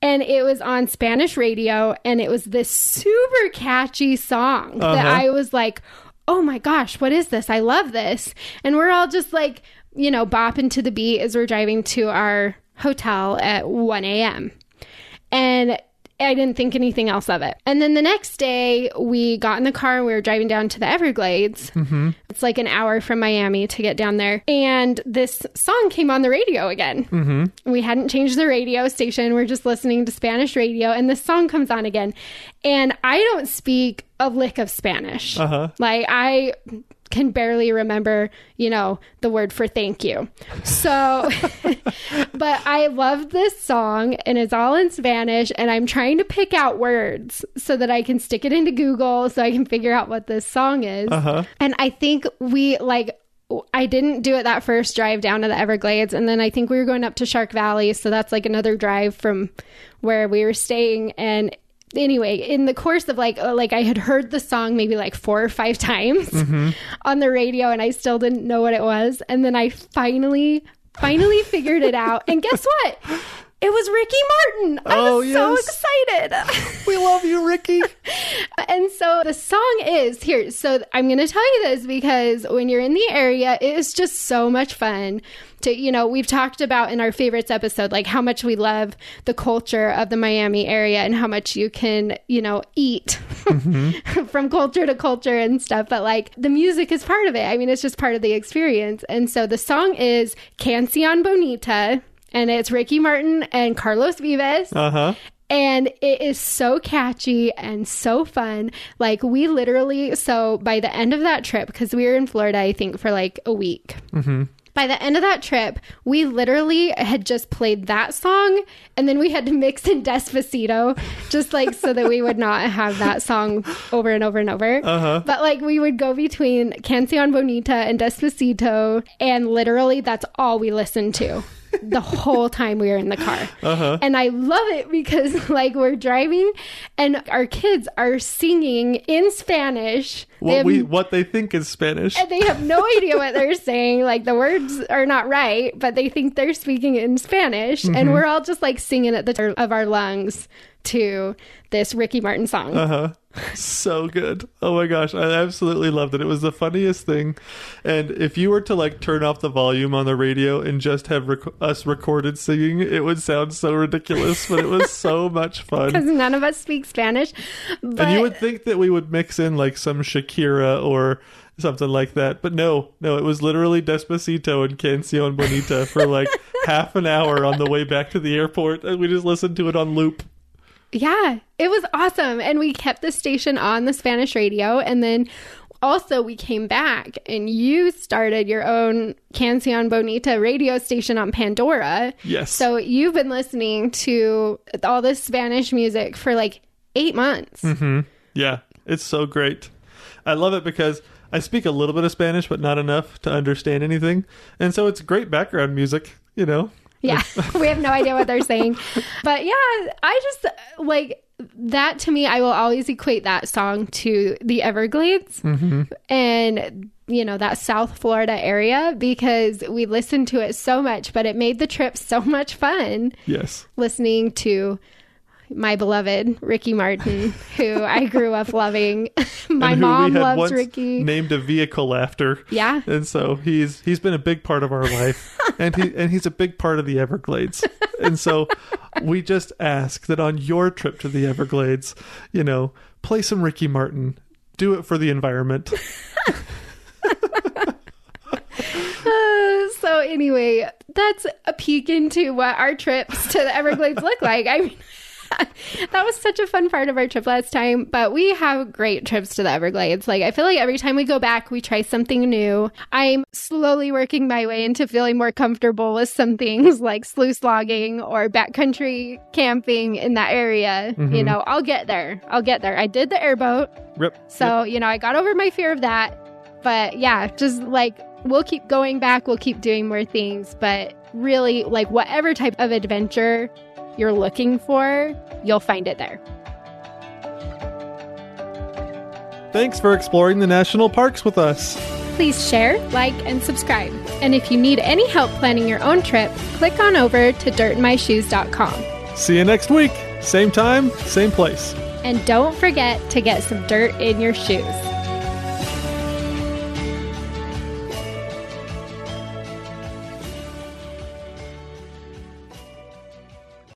and it was on Spanish radio and it was this super catchy song that Uh-huh. I was like, "Oh my gosh, what is this? I love this." And we're all just like, you know, bopping to the beat as we're driving to our hotel at 1 a.m. And I didn't think anything else of it. And then the next day, we got in the car and we were driving down to the Everglades. Mm-hmm. It's like an hour from Miami to get down there. And this song came on the radio again. Mm-hmm. We hadn't changed the radio station. We're just listening to Spanish radio, and this song comes on again. And I don't speak a lick of Spanish. Uh-huh. Like, I can barely remember, you know, the word for thank you. So, [laughs] but I love this song and it's all in Spanish and I'm trying to pick out words so that I can stick it into Google so I can figure out what this song is. Uh-huh. And I think we like I didn't do it that first drive down to the Everglades and then I think we were going up to Shark Valley, so that's like another drive from where we were staying and anyway, in the course of like uh, like I had heard the song maybe like four or five [laughs] times on the radio and I still didn't know what it was and then I finally finally figured it out. And guess [laughs] what? It was Ricky Martin. I Oh, was so yes. excited. [laughs] We love you, Ricky. and so the song is here. So I'm going to tell you this because when you're in the area, it is just so much fun to, you know, we've talked about in our favorites episode, like how much we love the culture of the Miami area and how much you can, you know, eat [laughs] from culture to culture and stuff. But like the music is part of it. I mean, it's just part of the experience. And so the song is Cancion Bonita. And it's Ricky Martin and Carlos Vives Uh huh. and it is so catchy and so fun. Like we literally, so by the end of that trip, because we were in Florida, I think for like a week. By by the end of that trip, we literally had just played that song and then we had to mix in Despacito just like so that we would not have that song over and over and over. Uh-huh. But like we would go between Cancion Bonita and Despacito and literally that's all we listened to. The whole time we were in the car. Uh-huh. And I love it because [laughs] like we're driving and our kids are singing in Spanish. They What have we what they think is Spanish. and they have no idea what they're [laughs] saying. Like the words are not right, but they think they're speaking in Spanish. And we're all just like singing at the top of our lungs to this Ricky Martin song. Uh-huh. So good. Oh my gosh, I absolutely loved it. It was the funniest thing. And if you were to like turn off the volume on the radio and just have rec- us recorded singing, it would sound so ridiculous, but it was [laughs] so much fun. Because none of us speak Spanish. But And you would think that we would mix in like some Shakira or something like that. But no, no, it was literally Despacito and Cancion Bonita for like [laughs] half an hour on the way back to the airport. And we just listened to it on loop. Yeah, it was awesome. And we kept the station on the Spanish radio. And then also we came back and you started your own Cancion Bonita radio station on Pandora. Yes. So you've been listening to all this Spanish music for like eight months. Mm-hmm. Yeah, it's so great. I love it because I speak a little bit of Spanish, but not enough to understand anything. And so it's great background music, you know? Yeah, [laughs] we have no idea what they're saying. [laughs] But yeah, I just like that to me, I will always equate that song to the Everglades mm-hmm. and, you know, that South Florida area because we listened to it so much, but it made the trip so much fun Yes. listening to my beloved Ricky Martin, who I grew up loving. [laughs] my mom loves once Ricky. Named a vehicle after. Yeah. And so he's he's been a big part of our life. [laughs] and he and he's a big part of the Everglades. And so we just ask that on your trip to the Everglades, you know, play some Ricky Martin. Do it for the environment. Uh, [laughs] so anyway, that's a peek into what our trips to the Everglades look like. I mean, [laughs] that was such a fun part of our trip last time, but we have great trips to the Everglades. Like I feel like every time we go back, we try something new. I'm slowly working my way into feeling more comfortable with some things [laughs] like slough slogging or backcountry camping in that area. You mm-hmm. know, I'll get there. I'll get there. I did the airboat. Rip. So, you know, I got over my fear of that. But yeah, just like we'll keep going back, we'll keep doing more things. But really, like whatever type of adventure you're looking for, you'll find it there. Thanks for exploring the national parks with us. Please share, like, and subscribe. And if you need any help planning your own trip, click on over to dirtinmyshoes.com. See you next week. Same time, same place. And don't forget to get some dirt in your shoes.